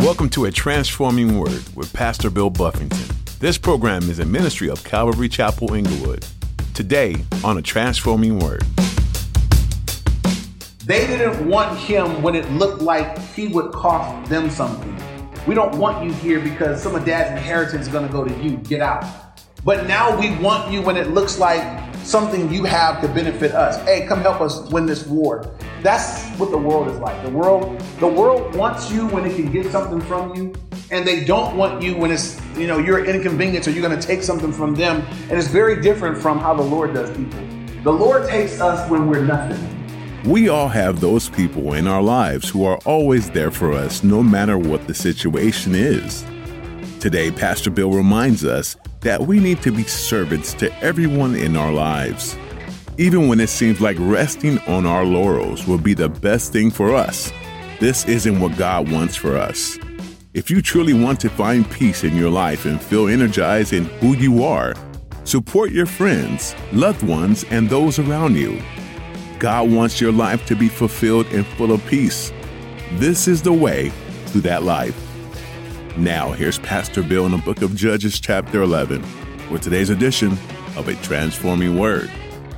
Welcome to A Transforming Word with Pastor Bill Buffington. This program is a ministry of Calvary Chapel Inglewood. Today on A Transforming Word. They didn't want him when it looked like he would cost them something. We don't want you here because some of dad's inheritance is going to go to you. Get out. But now we want you when it looks like something you have to benefit us. Hey, come help us win this war. That's what the world is like. The world, the world wants you when it can get something from you, and they don't want you when it's you know you're inconvenience or you're going to take something from them. And it's very different from how the Lord does people. The Lord takes us when we're nothing. We all have those people in our lives who are always there for us, no matter what the situation is. Today, Pastor Bill reminds us that we need to be servants to everyone in our lives. Even when it seems like resting on our laurels will be the best thing for us, this isn't what God wants for us. If you truly want to find peace in your life and feel energized in who you are, support your friends, loved ones, and those around you. God wants your life to be fulfilled and full of peace. This is the way to that life. Now, here's Pastor Bill in the book of Judges, chapter 11, with today's edition of A Transforming Word.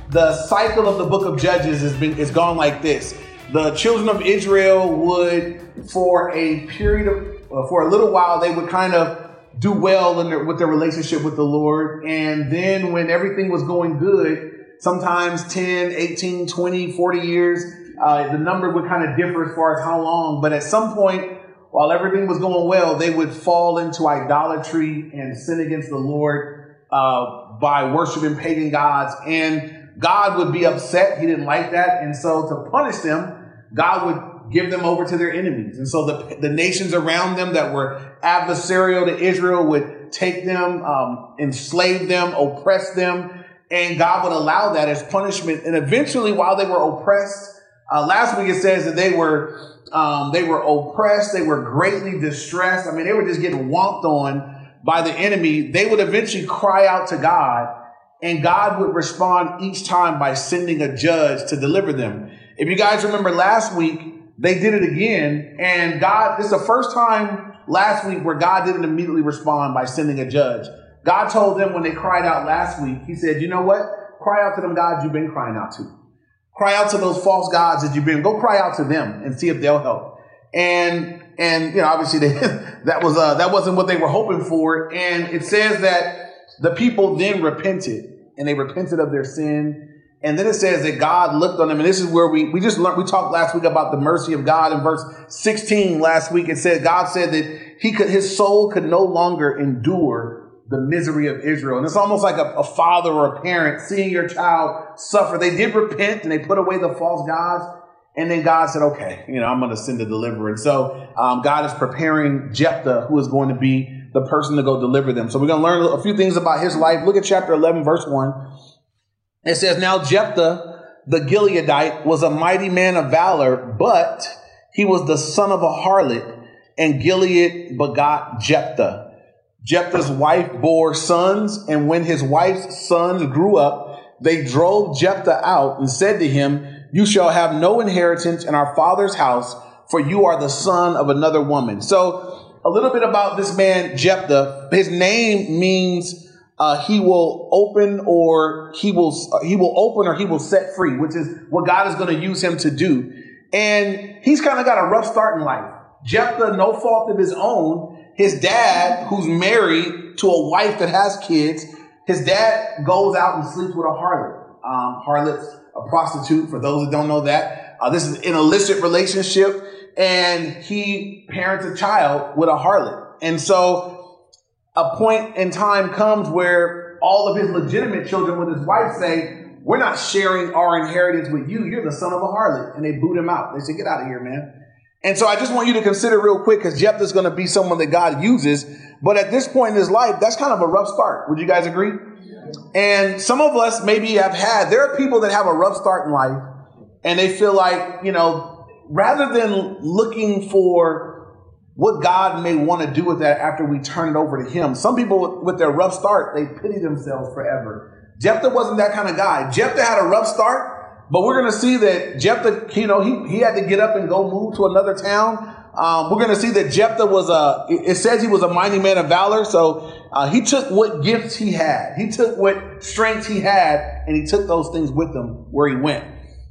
The cycle of the book of Judges has been is gone like this. The children of Israel would, for a period of, uh, for a little while, they would kind of do well in their, with their relationship with the Lord. And then when everything was going good, sometimes 10, 18, 20, 40 years, uh, the number would kind of differ as far as how long. But at some point, while everything was going well, they would fall into idolatry and sin against the Lord uh, by worshiping pagan gods. And God would be upset. He didn't like that. And so to punish them, God would give them over to their enemies. And so the, the nations around them that were adversarial to Israel would take them, um, enslave them, oppress them. And God would allow that as punishment. And eventually, while they were oppressed, uh, last week it says that they were um, they were oppressed. They were greatly distressed. I mean, they were just getting whomped on by the enemy. They would eventually cry out to God, and God would respond each time by sending a judge to deliver them. If you guys remember last week, they did it again, and God, this is the first time last week where God didn't immediately respond by sending a judge. God told them when they cried out last week, He said, You know what? Cry out to them God, you've been crying out to. Cry out to those false gods that you've been. Go cry out to them and see if they'll help. And and you know, obviously they, that was uh, that wasn't what they were hoping for. And it says that the people then repented and they repented of their sin. And then it says that God looked on them, and this is where we we just learned. We talked last week about the mercy of God in verse 16. Last week it said God said that he could his soul could no longer endure the misery of Israel. And it's almost like a, a, father or a parent seeing your child suffer. They did repent and they put away the false gods. And then God said, okay, you know, I'm going to send a deliverer. And so um, God is preparing Jephthah, who is going to be the person to go deliver them. So we're going to learn a few things about his life. Look at chapter 11, verse 1. It says, Now Jephthah, the Gileadite, was a mighty man of valor, but he was the son of a harlot, and Gilead begot Jephthah. Jephthah's wife bore sons, and when his wife's sons grew up, they drove Jephthah out and said to him, You shall have no inheritance in our father's house, for you are the son of another woman. So, a little bit about this man, Jephthah. His name means uh, he will open or he will uh, he will open or he will set free, which is what God is going to use him to do. And he's kind of got a rough start in life. Jephthah, no fault of his own, his dad, who's married to a wife that has kids, his dad goes out and sleeps with a harlot. Um, harlot's a prostitute, for those that don't know that. Uh, this is an illicit relationship, and he parents a child with a harlot. And so a point in time comes where all of his legitimate children with his wife say, we're not sharing our inheritance with you. You're the son of a harlot. And they boot him out. They say, get out of here, man. And so I just want you to consider real quick because Jephthah's going to be someone that God uses. But at this point in his life, that's kind of a rough start. Would you guys agree? And some of us maybe have had, there are people that have a rough start in life and they feel like, you know, rather than looking for what God may want to do with that after we turn it over to Him, some people with their rough start, they pity themselves forever. Jephthah wasn't that kind of guy. Jephthah had a rough start, but we're going to see that Jephthah, you know, he, he had to get up and go move to another town. Um, we're going to see that Jephthah was a, it says he was a mighty man of valor. So uh, he took what gifts he had, he took what strengths he had, and he took those things with him where he went.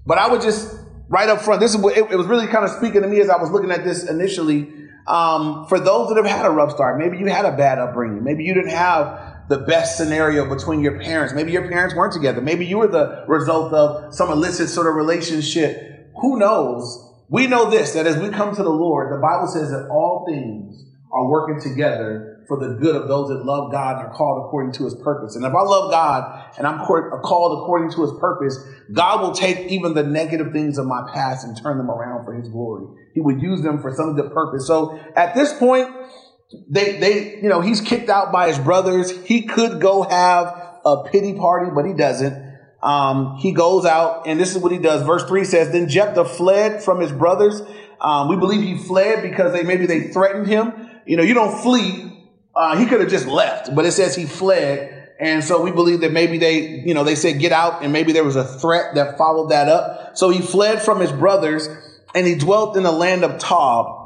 But I would just, right up front, this is what it, it was really kind of speaking to me as I was looking at this initially. Um, for those that have had a rough start, maybe you had a bad upbringing, maybe you didn't have the best scenario between your parents, maybe your parents weren't together, maybe you were the result of some illicit sort of relationship. Who knows? We know this that as we come to the Lord, the Bible says that all things are working together for the good of those that love God and are called according to his purpose. And if I love God and I'm called according to his purpose, God will take even the negative things of my past and turn them around for his glory. He would use them for some good purpose. So at this point, they, they, you know, he's kicked out by his brothers. He could go have a pity party, but he doesn't um, he goes out and this is what he does. Verse three says, then Jephthah fled from his brothers. Um, we believe he fled because they, maybe they threatened him. You know, you don't flee. Uh, he could have just left, but it says he fled. And so we believe that maybe they, you know, they said get out and maybe there was a threat that followed that up. So he fled from his brothers and he dwelt in the land of Tob.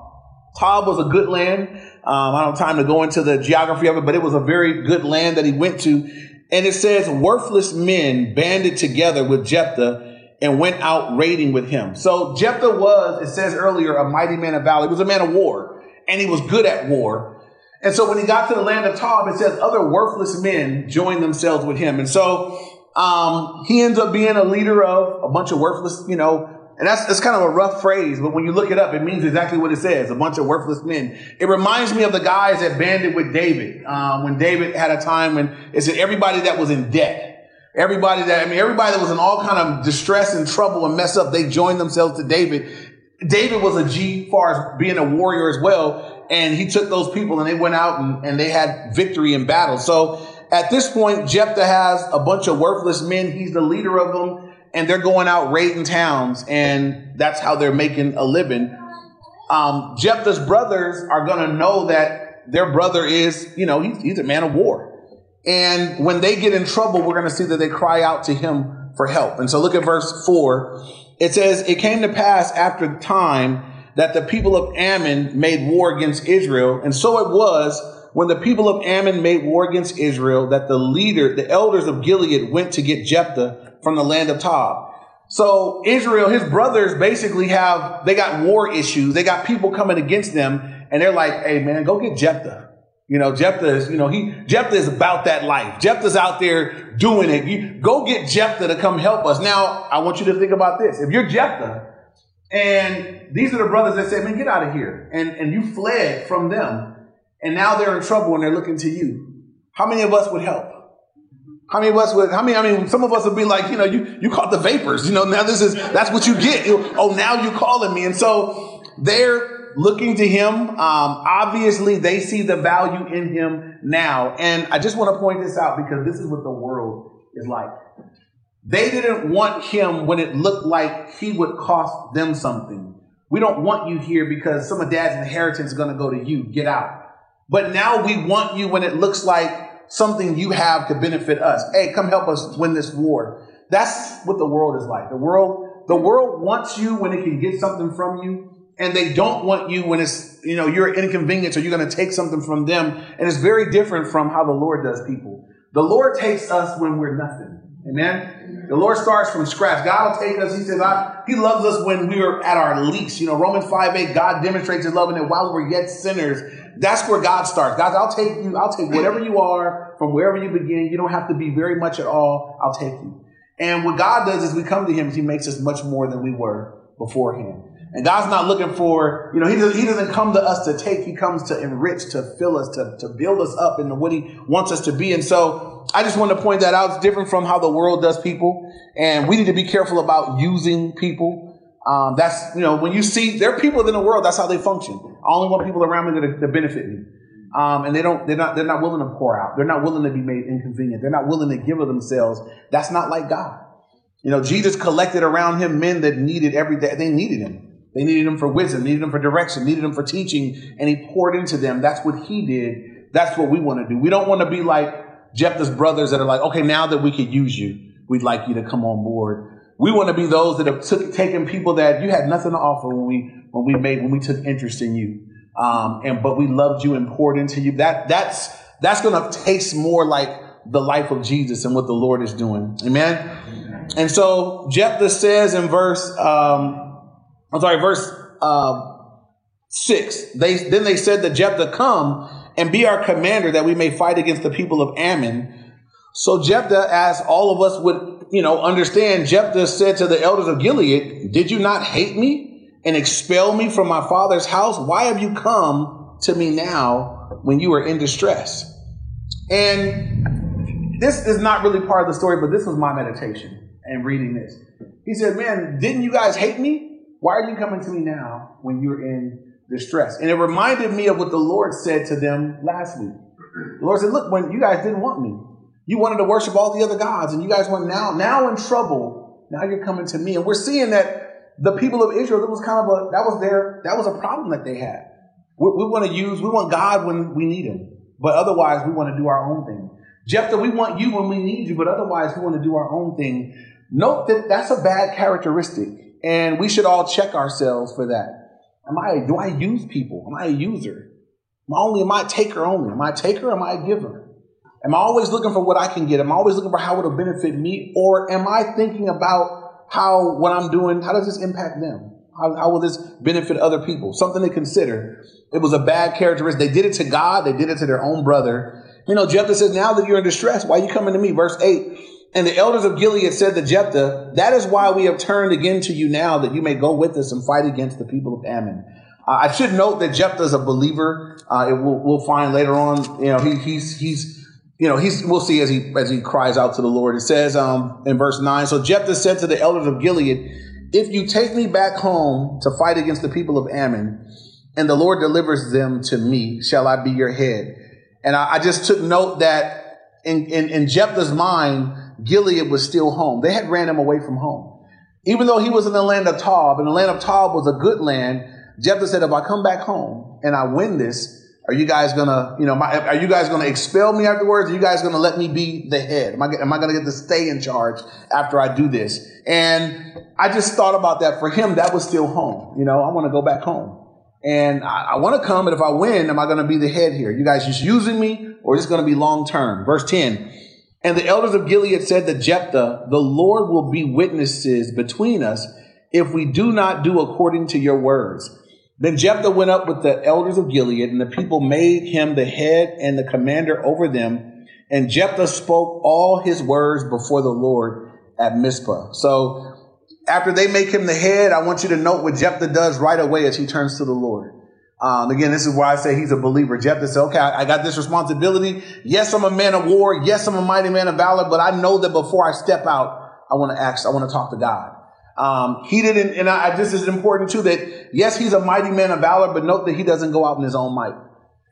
Tob was a good land. Um, I don't have time to go into the geography of it, but it was a very good land that he went to. And it says, worthless men banded together with Jephthah and went out raiding with him. So Jephthah was, it says earlier, a mighty man of valor. He was a man of war, and he was good at war. And so when he got to the land of Tob, it says other worthless men joined themselves with him. And so um, he ends up being a leader of a bunch of worthless, you know, and that's, that's kind of a rough phrase, but when you look it up, it means exactly what it says. A bunch of worthless men. It reminds me of the guys that banded with David. Um, when David had a time when it said everybody that was in debt. Everybody that, I mean, everybody that was in all kind of distress and trouble and mess up, they joined themselves to David. David was a G far as being a warrior as well. And he took those people and they went out and, and they had victory in battle. So at this point, Jephthah has a bunch of worthless men. He's the leader of them and they're going out raiding towns, and that's how they're making a living. Um, Jephthah's brothers are going to know that their brother is, you know, he's, he's a man of war. And when they get in trouble, we're going to see that they cry out to him for help. And so look at verse four. It says, It came to pass after the time that the people of Ammon made war against Israel. And so it was when the people of Ammon made war against Israel that the leader, the elders of Gilead went to get Jephthah from the land of Tob. So Israel, his brothers basically have, they got war issues. They got people coming against them and they're like, hey man, go get Jephthah. You know, Jephthah is, you know, he, Jephthah is about that life. Jephthah's out there doing it. You go get Jephthah to come help us. Now, I want you to think about this. If you're Jephthah and these are the brothers that said, man, get out of here. And, and you fled from them and now they're in trouble and they're looking to you. How many of us would help? How many of us would, how many, I mean, some of us would be like, you know, you, you caught the vapors, you know, now this is, that's what you get. oh, now you're calling me. And so they're looking to him. Um, obviously they see the value in him now. And I just want to point this out because this is what the world is like. They didn't want him when it looked like he would cost them something. We don't want you here because some of dad's inheritance is going to go to you. Get out. But now we want you when it looks like something you have to benefit us. Hey, come help us win this war. That's what the world is like. The world, the world wants you when it can get something from you. And they don't want you when it's, you know, you're inconvenienced or you're going to take something from them. And it's very different from how the Lord does people. The Lord takes us when we're nothing. Amen. The Lord starts from scratch. God will take us. He says, I, He loves us when we are at our least. You know, Romans 5 8, God demonstrates His love in it while we're yet sinners. That's where God starts. God, I'll take you, I'll take whatever you are from wherever you begin. You don't have to be very much at all. I'll take you. And what God does is we come to Him, He makes us much more than we were beforehand. And God's not looking for, you know, he doesn't, he doesn't come to us to take. He comes to enrich, to fill us, to, to build us up into what he wants us to be. And so I just want to point that out. It's different from how the world does people. And we need to be careful about using people. Um, that's, you know, when you see, there are people in the world, that's how they function. I only want people around me to benefit me. Um, and they don't, they're not, they're not willing to pour out. They're not willing to be made inconvenient. They're not willing to give of themselves. That's not like God. You know, Jesus collected around him men that needed every day. They needed him. They needed him for wisdom, needed him for direction, needed him for teaching, and he poured into them. That's what he did. That's what we want to do. We don't want to be like Jephthah's brothers that are like, okay, now that we could use you, we'd like you to come on board. We want to be those that have took, taken people that you had nothing to offer when we when we made when we took interest in you. Um, and but we loved you and poured into you. That that's that's gonna taste more like the life of Jesus and what the Lord is doing. Amen. And so Jephthah says in verse um, I'm sorry, verse uh, six. They then they said to Jephthah, "Come and be our commander, that we may fight against the people of Ammon." So Jephthah, as all of us would, you know, understand, Jephthah said to the elders of Gilead, "Did you not hate me and expel me from my father's house? Why have you come to me now when you are in distress?" And this is not really part of the story, but this was my meditation and reading this. He said, "Man, didn't you guys hate me? Why are you coming to me now when you're in distress. And it reminded me of what the Lord said to them last week. The Lord said, Look, when you guys didn't want me, you wanted to worship all the other gods, and you guys went now, now in trouble. Now you're coming to me. And we're seeing that the people of Israel, that was kind of a that was their that was a problem that they had. We, we want to use, we want God when we need him, but otherwise we want to do our own thing. Jephthah, we want you when we need you, but otherwise we want to do our own thing. Note that that's a bad characteristic, and we should all check ourselves for that. Am I, do I use people? Am I a user? Am I only, am I a taker only? Am I a taker? Am I a giver? Am I always looking for what I can get? Am I always looking for how it'll benefit me? Or am I thinking about how what I'm doing, how does this impact them? How, how will this benefit other people? Something to consider. It was a bad characteristic. They did it to God. They did it to their own brother. You know, Jephthah says, now that you're in distress, why are you coming to me? Verse 8. And the elders of Gilead said to Jephthah, That is why we have turned again to you now, that you may go with us and fight against the people of Ammon. Uh, I should note that Jephthah is a believer. Uh, we'll, we'll, find later on, you know, he, he's, he's, you know, he's, we'll see as he, as he cries out to the Lord. It says, um, in verse nine, so Jephthah said to the elders of Gilead, if you take me back home to fight against the people of Ammon, and the Lord delivers them to me, shall I be your head? And I, I just took note that in, in, in Jephthah's mind, Gilead was still home. They had ran him away from home. Even though he was in the land of Tob, and the land of Tob was a good land, Jephthah said, if I come back home and I win this, are you guys gonna, you know, are you guys gonna expel me afterwards? Are you guys gonna let me be the head? Am I, am I gonna get to stay in charge after I do this? And I just thought about that. For him, that was still home. You know, I want to go back home. And I, I want to come, and if I win, am I going to be the head here? You guys just using me, or is this going to be long term? Verse 10 and the elders of Gilead said to Jephthah, The Lord will be witnesses between us if we do not do according to your words. Then Jephthah went up with the elders of Gilead, and the people made him the head and the commander over them. And Jephthah spoke all his words before the Lord at Mizpah. So after they make him the head, I want you to note what Jephthah does right away as he turns to the Lord. Um, again, this is why I say he's a believer. Jephthah said, okay, I, I, got this responsibility. Yes, I'm a man of war. Yes, I'm a mighty man of valor, but I know that before I step out, I want to ask, I want to talk to God. Um, he didn't, and I, this is important too, that yes, he's a mighty man of valor, but note that he doesn't go out in his own might.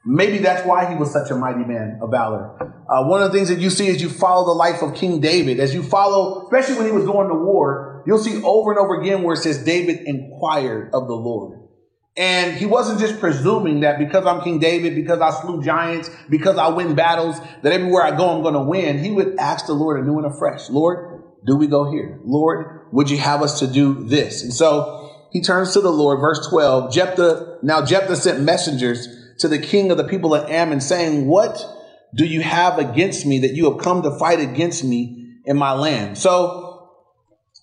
Maybe that's why he was such a mighty man of valor. Uh, one of the things that you see as you follow the life of King David, as you follow, especially when he was going to war, you'll see over and over again where it says David inquired of the Lord. And he wasn't just presuming that because I'm King David, because I slew giants, because I win battles, that everywhere I go I'm going to win. He would ask the Lord anew and afresh, Lord, do we go here? Lord, would you have us to do this? And so he turns to the Lord, verse 12. Jephthah, now Jephthah sent messengers to the king of the people of Ammon saying, what do you have against me that you have come to fight against me in my land? So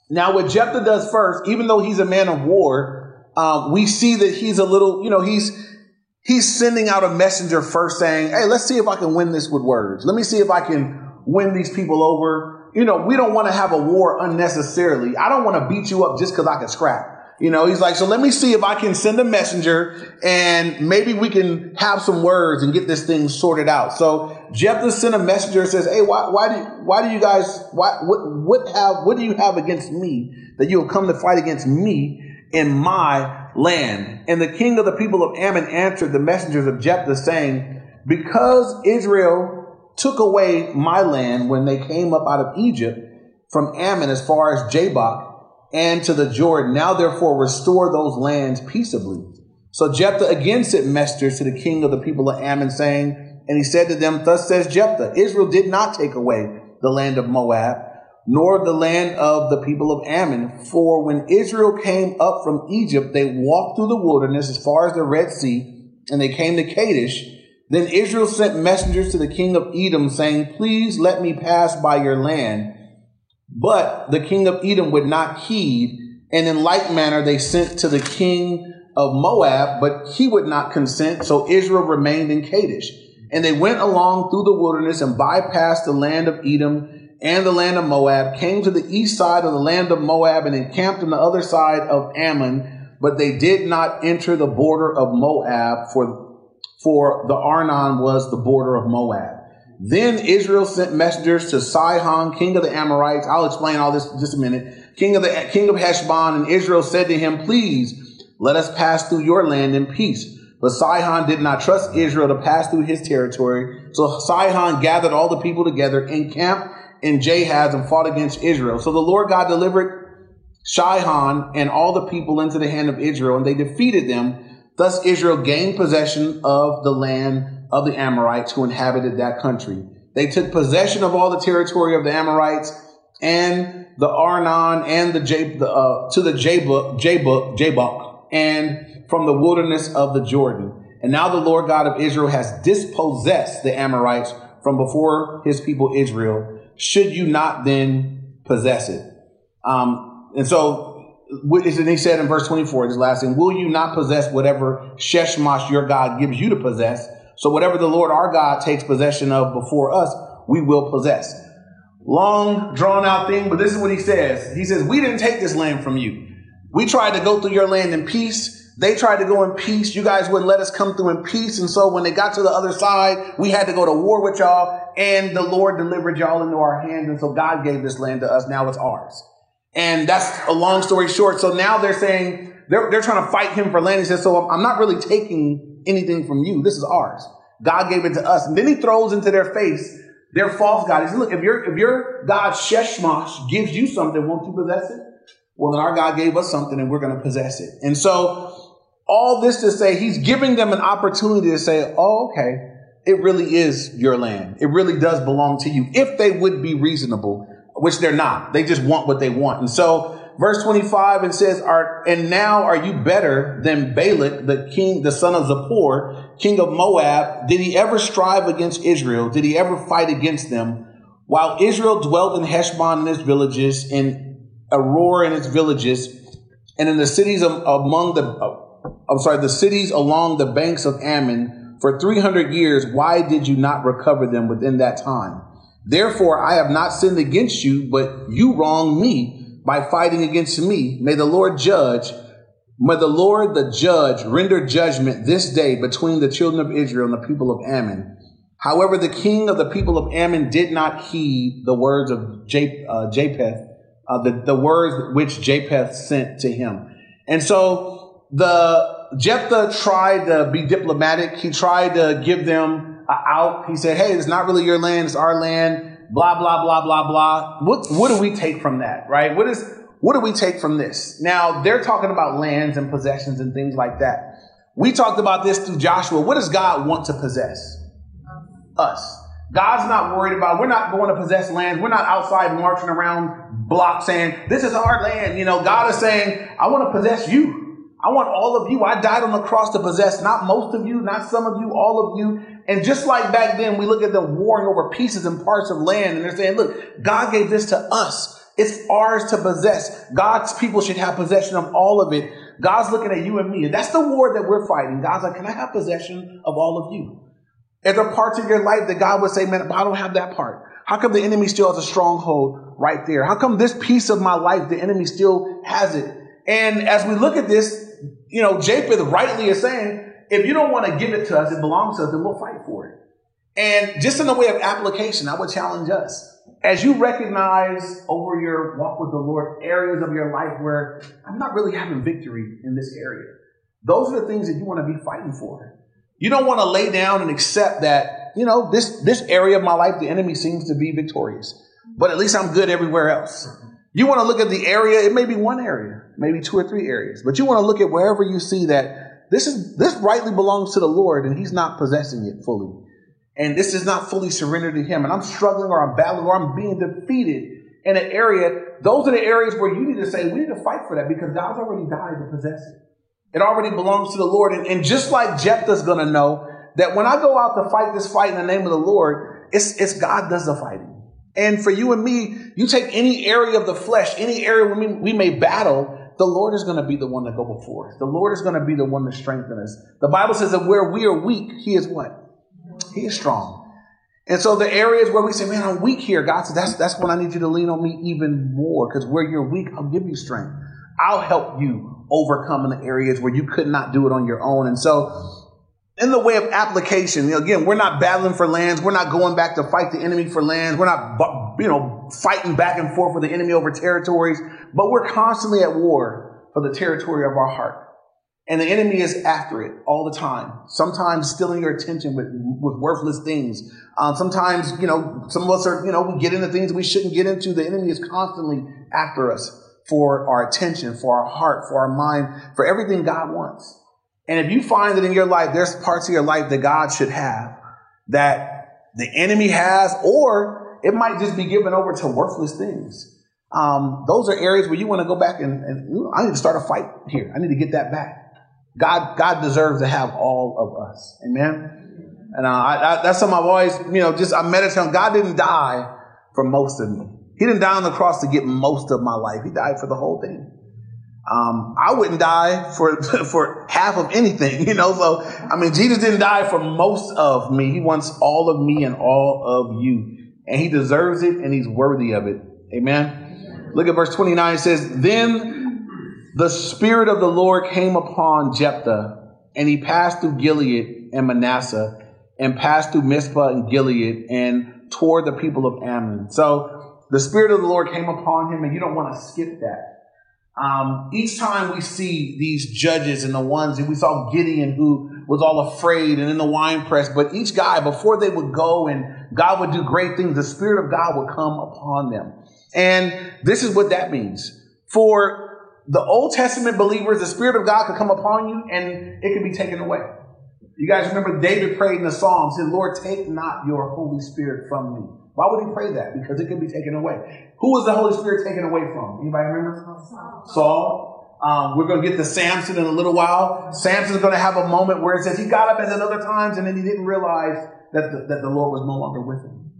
now what Jephthah does first, even though he's a man of war, um, we see that he's a little, you know, he's he's sending out a messenger first saying, Hey, let's see if I can win this with words. Let me see if I can win these people over. You know, we don't want to have a war unnecessarily. I don't want to beat you up just because I can scrap. You know, he's like, so let me see if I can send a messenger and maybe we can have some words and get this thing sorted out. So Jephthah sent a messenger and says, Hey, why, why do, why do you guys, why, what, what have, what do you have against me that you have come to fight against me? in my land. And the king of the people of Ammon answered the messengers of Jephthah, saying, Because Israel took away my land when they came up out of Egypt from Ammon as far as Jabbok and to the Jordan, now therefore restore those lands peaceably. So Jephthah again sent messengers to the king of the people of Ammon, saying, And he said to them, Thus says Jephthah, Israel did not take away the land of Moab nor the land of the people of Ammon. For when Israel came up from Egypt, they walked through the wilderness as far as the Red Sea, and they came to Kadesh. Then Israel sent messengers to the king of Edom, saying, Please let me pass by your land. But the king of Edom would not heed, and in like manner they sent to the king of Moab, but he would not consent, so Israel remained in Kadesh. And they went along through the wilderness and bypassed the land of Edom and the land of Moab, came to the east side of the land of Moab, and encamped on the other side of Ammon, but they did not enter the border of Moab, for, for the Arnon was the border of Moab. Then Israel sent messengers to Sihon, king of the Amorites. I'll explain all this in just a minute. King of the king of Heshbon, and Israel said to him, Please let us pass through your land in peace. But Sihon did not trust Israel to pass through his territory. So Sihon gathered all the people together, encamped in Jahaz and fought against Israel. So the Lord God delivered Sihon and all the people into the hand of Israel, and they defeated them. Thus Israel gained possession of the land of the Amorites who inhabited that country. They took possession of all the territory of the Amorites and the Arnon and the J, uh, to the Jabuk, Jabuk, Jabuk, and from the wilderness of the Jordan. And now the Lord God of Israel has dispossessed the Amorites from before his people Israel should you not then possess it? Um, and so, and he said in verse 24, this last thing, will you not possess whatever Sheshmash your God gives you to possess? So whatever the Lord our God takes possession of before us, we will possess. Long drawn out thing, but this is what he says. He says, we didn't take this land from you. We tried to go through your land in peace. They tried to go in peace. You guys wouldn't let us come through in peace. And so when they got to the other side, we had to go to war with y'all and the Lord delivered y'all into our hands. And so God gave this land to us. Now it's ours. And that's a long story short. So now they're saying they're, they're trying to fight him for land. He says, so I'm not really taking anything from you. This is ours. God gave it to us. And then he throws into their face their false God. He says, look, if your, if your God Sheshmash gives you something, won't you possess it? Well, then our God gave us something and we're going to possess it. And so all this to say, he's giving them an opportunity to say, oh, okay, it really is your land. It really does belong to you if they would be reasonable, which they're not. They just want what they want. And so verse 25 it says, are, and now are you better than Balak, the king, the son of Zippor, king of Moab? Did he ever strive against Israel? Did he ever fight against them? While Israel dwelt in Heshbon and its villages, in Aroer and its villages, and in the cities among the, uh, I'm sorry, the cities along the banks of Ammon, for 300 years, why did you not recover them within that time? Therefore, I have not sinned against you, but you wronged me by fighting against me. May the Lord judge, may the Lord the judge render judgment this day between the children of Israel and the people of Ammon. However, the king of the people of Ammon did not heed the words of J, uh, Japheth, uh, the, the words which Japheth sent to him. And so the Jephthah tried to be diplomatic. He tried to give them out. He said, Hey, it's not really your land, it's our land, blah, blah, blah, blah, blah. What, what do we take from that, right? What is, what do we take from this? Now, they're talking about lands and possessions and things like that. We talked about this through Joshua. What does God want to possess? Us. God's not worried about, we're not going to possess land. We're not outside marching around blocks saying, this is our land. You know, God is saying, I want to possess you. I want all of you. I died on the cross to possess not most of you, not some of you, all of you. And just like back then, we look at them warring over pieces and parts of land, and they're saying, look, God gave this to us. It's ours to possess. God's people should have possession of all of it. God's looking at you and me. And that's the war that we're fighting. God's like, can I have possession of all of you? Are there parts of your life that God would say, man, I don't have that part? How come the enemy still has a stronghold right there? How come this piece of my life, the enemy still has it? And as we look at this, you know, Japheth rightly is saying, if you don't want to give it to us, it belongs to us, then we'll fight for it. And just in the way of application, I would challenge us. As you recognize over your walk with the Lord areas of your life where I'm not really having victory in this area, those are the things that you want to be fighting for. You don't want to lay down and accept that, you know, this, this area of my life, the enemy seems to be victorious, but at least I'm good everywhere else. You want to look at the area, it may be one area, maybe two or three areas, but you want to look at wherever you see that this is this rightly belongs to the Lord and he's not possessing it fully. And this is not fully surrendered to him. And I'm struggling or I'm battling or I'm being defeated in an area, those are the areas where you need to say, we need to fight for that because God's already died to possess it. It already belongs to the Lord. And, and just like Jephthah's going to know that when I go out to fight this fight in the name of the Lord, it's, it's God does the fighting. And for you and me, you take any area of the flesh, any area where we, we may battle, the Lord is going to be the one to go before us. The Lord is going to be the one to strengthen us. The Bible says that where we are weak, He is what? He is strong. And so the areas where we say, man, I'm weak here, God says, that's, that's when I need you to lean on me even more because where you're weak, I'll give you strength. I'll help you overcome in the areas where you could not do it on your own. And so in the way of application, again, we're not battling for lands. We're not going back to fight the enemy for lands. We're not, you know, fighting back and forth with the enemy over territories, but we're constantly at war for the territory of our heart. And the enemy is after it all the time. Sometimes stealing your attention with, with worthless things. Um, sometimes, you know, some of us are, you know, we get into things we shouldn't get into. The enemy is constantly after us for our attention, for our heart, for our mind, for everything God wants. And if you find that in your life, there's parts of your life that God should have that the enemy has, or it might just be given over to worthless things. Um, those are areas where you want to go back and, and I need to start a fight here. I need to get that back. God, God deserves to have all of us. Amen. And uh, I, I, that's something I've always, you know, just I meditate on. God didn't die for most of me. He didn't die on the cross to get most of my life. He died for the whole thing. Um, I wouldn't die for for half of anything, you know. So I mean, Jesus didn't die for most of me. He wants all of me and all of you, and He deserves it, and He's worthy of it. Amen. Look at verse twenty nine. It says, "Then the Spirit of the Lord came upon Jephthah, and he passed through Gilead and Manasseh, and passed through Mizpah and Gilead, and toward the people of Ammon." So the Spirit of the Lord came upon him, and you don't want to skip that. Um, each time we see these judges and the ones that we saw Gideon who was all afraid and in the wine press, but each guy, before they would go and God would do great things, the Spirit of God would come upon them. And this is what that means. For the Old Testament believers, the Spirit of God could come upon you and it could be taken away. You guys remember David prayed in the Psalms, said, Lord, take not your Holy Spirit from me. Why would he pray that? Because it could be taken away. Who was the Holy Spirit taken away from? Anybody remember? Saul. Um, we're going to get to Samson in a little while. Samson's going to have a moment where it says he got up at other times and then he didn't realize that the, that the Lord was no longer with him.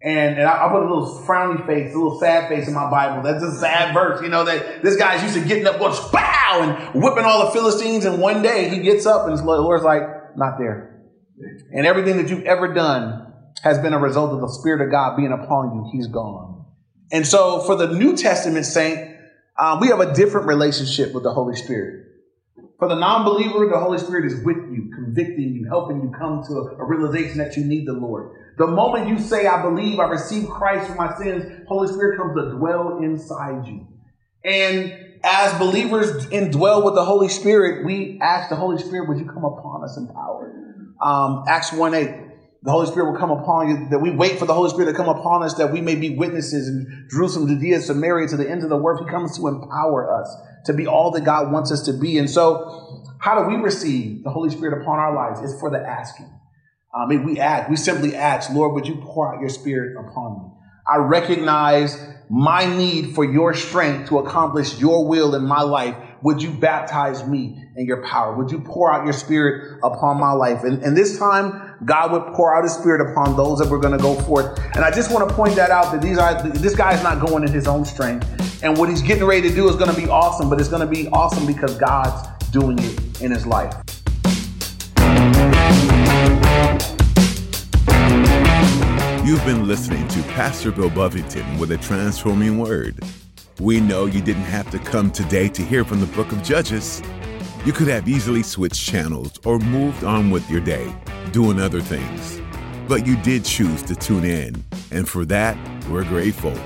And, and I, I, put a little frowny face, a little sad face in my Bible. That's a sad verse, you know, that this guy's used to getting up, going, bow, and whipping all the Philistines. And one day he gets up and the Lord's like, not there. And everything that you've ever done has been a result of the Spirit of God being upon you. He's gone. And so for the New Testament saint, um, we have a different relationship with the Holy Spirit. For the non-believer, the Holy Spirit is with you, convicting you, helping you come to a, a realization that you need the Lord. The moment you say, I believe, I receive Christ for my sins, Holy Spirit comes to dwell inside you. And as believers indwell with the Holy Spirit, we ask the Holy Spirit, would you come upon us in power? Um, Acts 1 8 the Holy Spirit will come upon you, that we wait for the Holy Spirit to come upon us, that we may be witnesses in Jerusalem, Judea, Samaria, to the ends of the world. He comes to empower us to be all that God wants us to be. And so, how do we receive the Holy Spirit upon our lives? It's for the asking. Um, I mean, we ask, we simply ask, Lord, would you pour out your Spirit upon me? I recognize my need for your strength to accomplish your will in my life. Would you baptize me in your power? Would you pour out your spirit upon my life? And, and this time, God would pour out his spirit upon those that were going to go forth. And I just want to point that out that these are, this guy is not going in his own strength. And what he's getting ready to do is going to be awesome, but it's going to be awesome because God's doing it in his life. You've been listening to Pastor Bill Buffington with a transforming word. We know you didn't have to come today to hear from the book of Judges. You could have easily switched channels or moved on with your day, doing other things. But you did choose to tune in, and for that, we're grateful.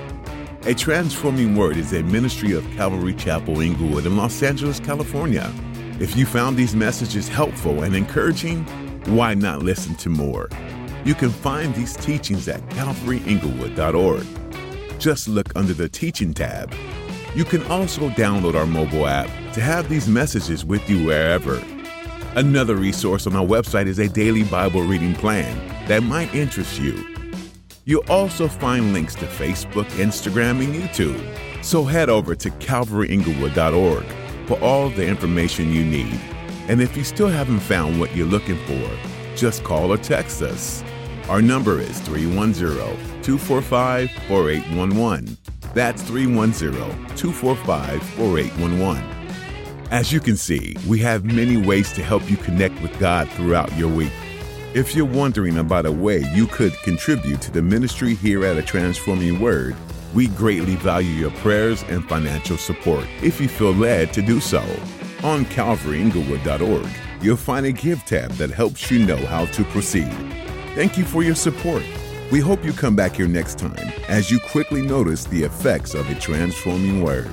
A Transforming Word is a ministry of Calvary Chapel Inglewood in Los Angeles, California. If you found these messages helpful and encouraging, why not listen to more? You can find these teachings at calvaryinglewood.org. Just look under the Teaching tab. You can also download our mobile app to have these messages with you wherever. Another resource on our website is a daily Bible reading plan that might interest you. You'll also find links to Facebook, Instagram, and YouTube. So head over to calvaryinglewood.org for all the information you need. And if you still haven't found what you're looking for, just call or text us. Our number is 310 245 4811. That's 310 245 4811. As you can see, we have many ways to help you connect with God throughout your week. If you're wondering about a way you could contribute to the ministry here at A Transforming Word, we greatly value your prayers and financial support if you feel led to do so. On calvaryinglewood.org, you'll find a Give tab that helps you know how to proceed. Thank you for your support. We hope you come back here next time as you quickly notice the effects of a transforming word.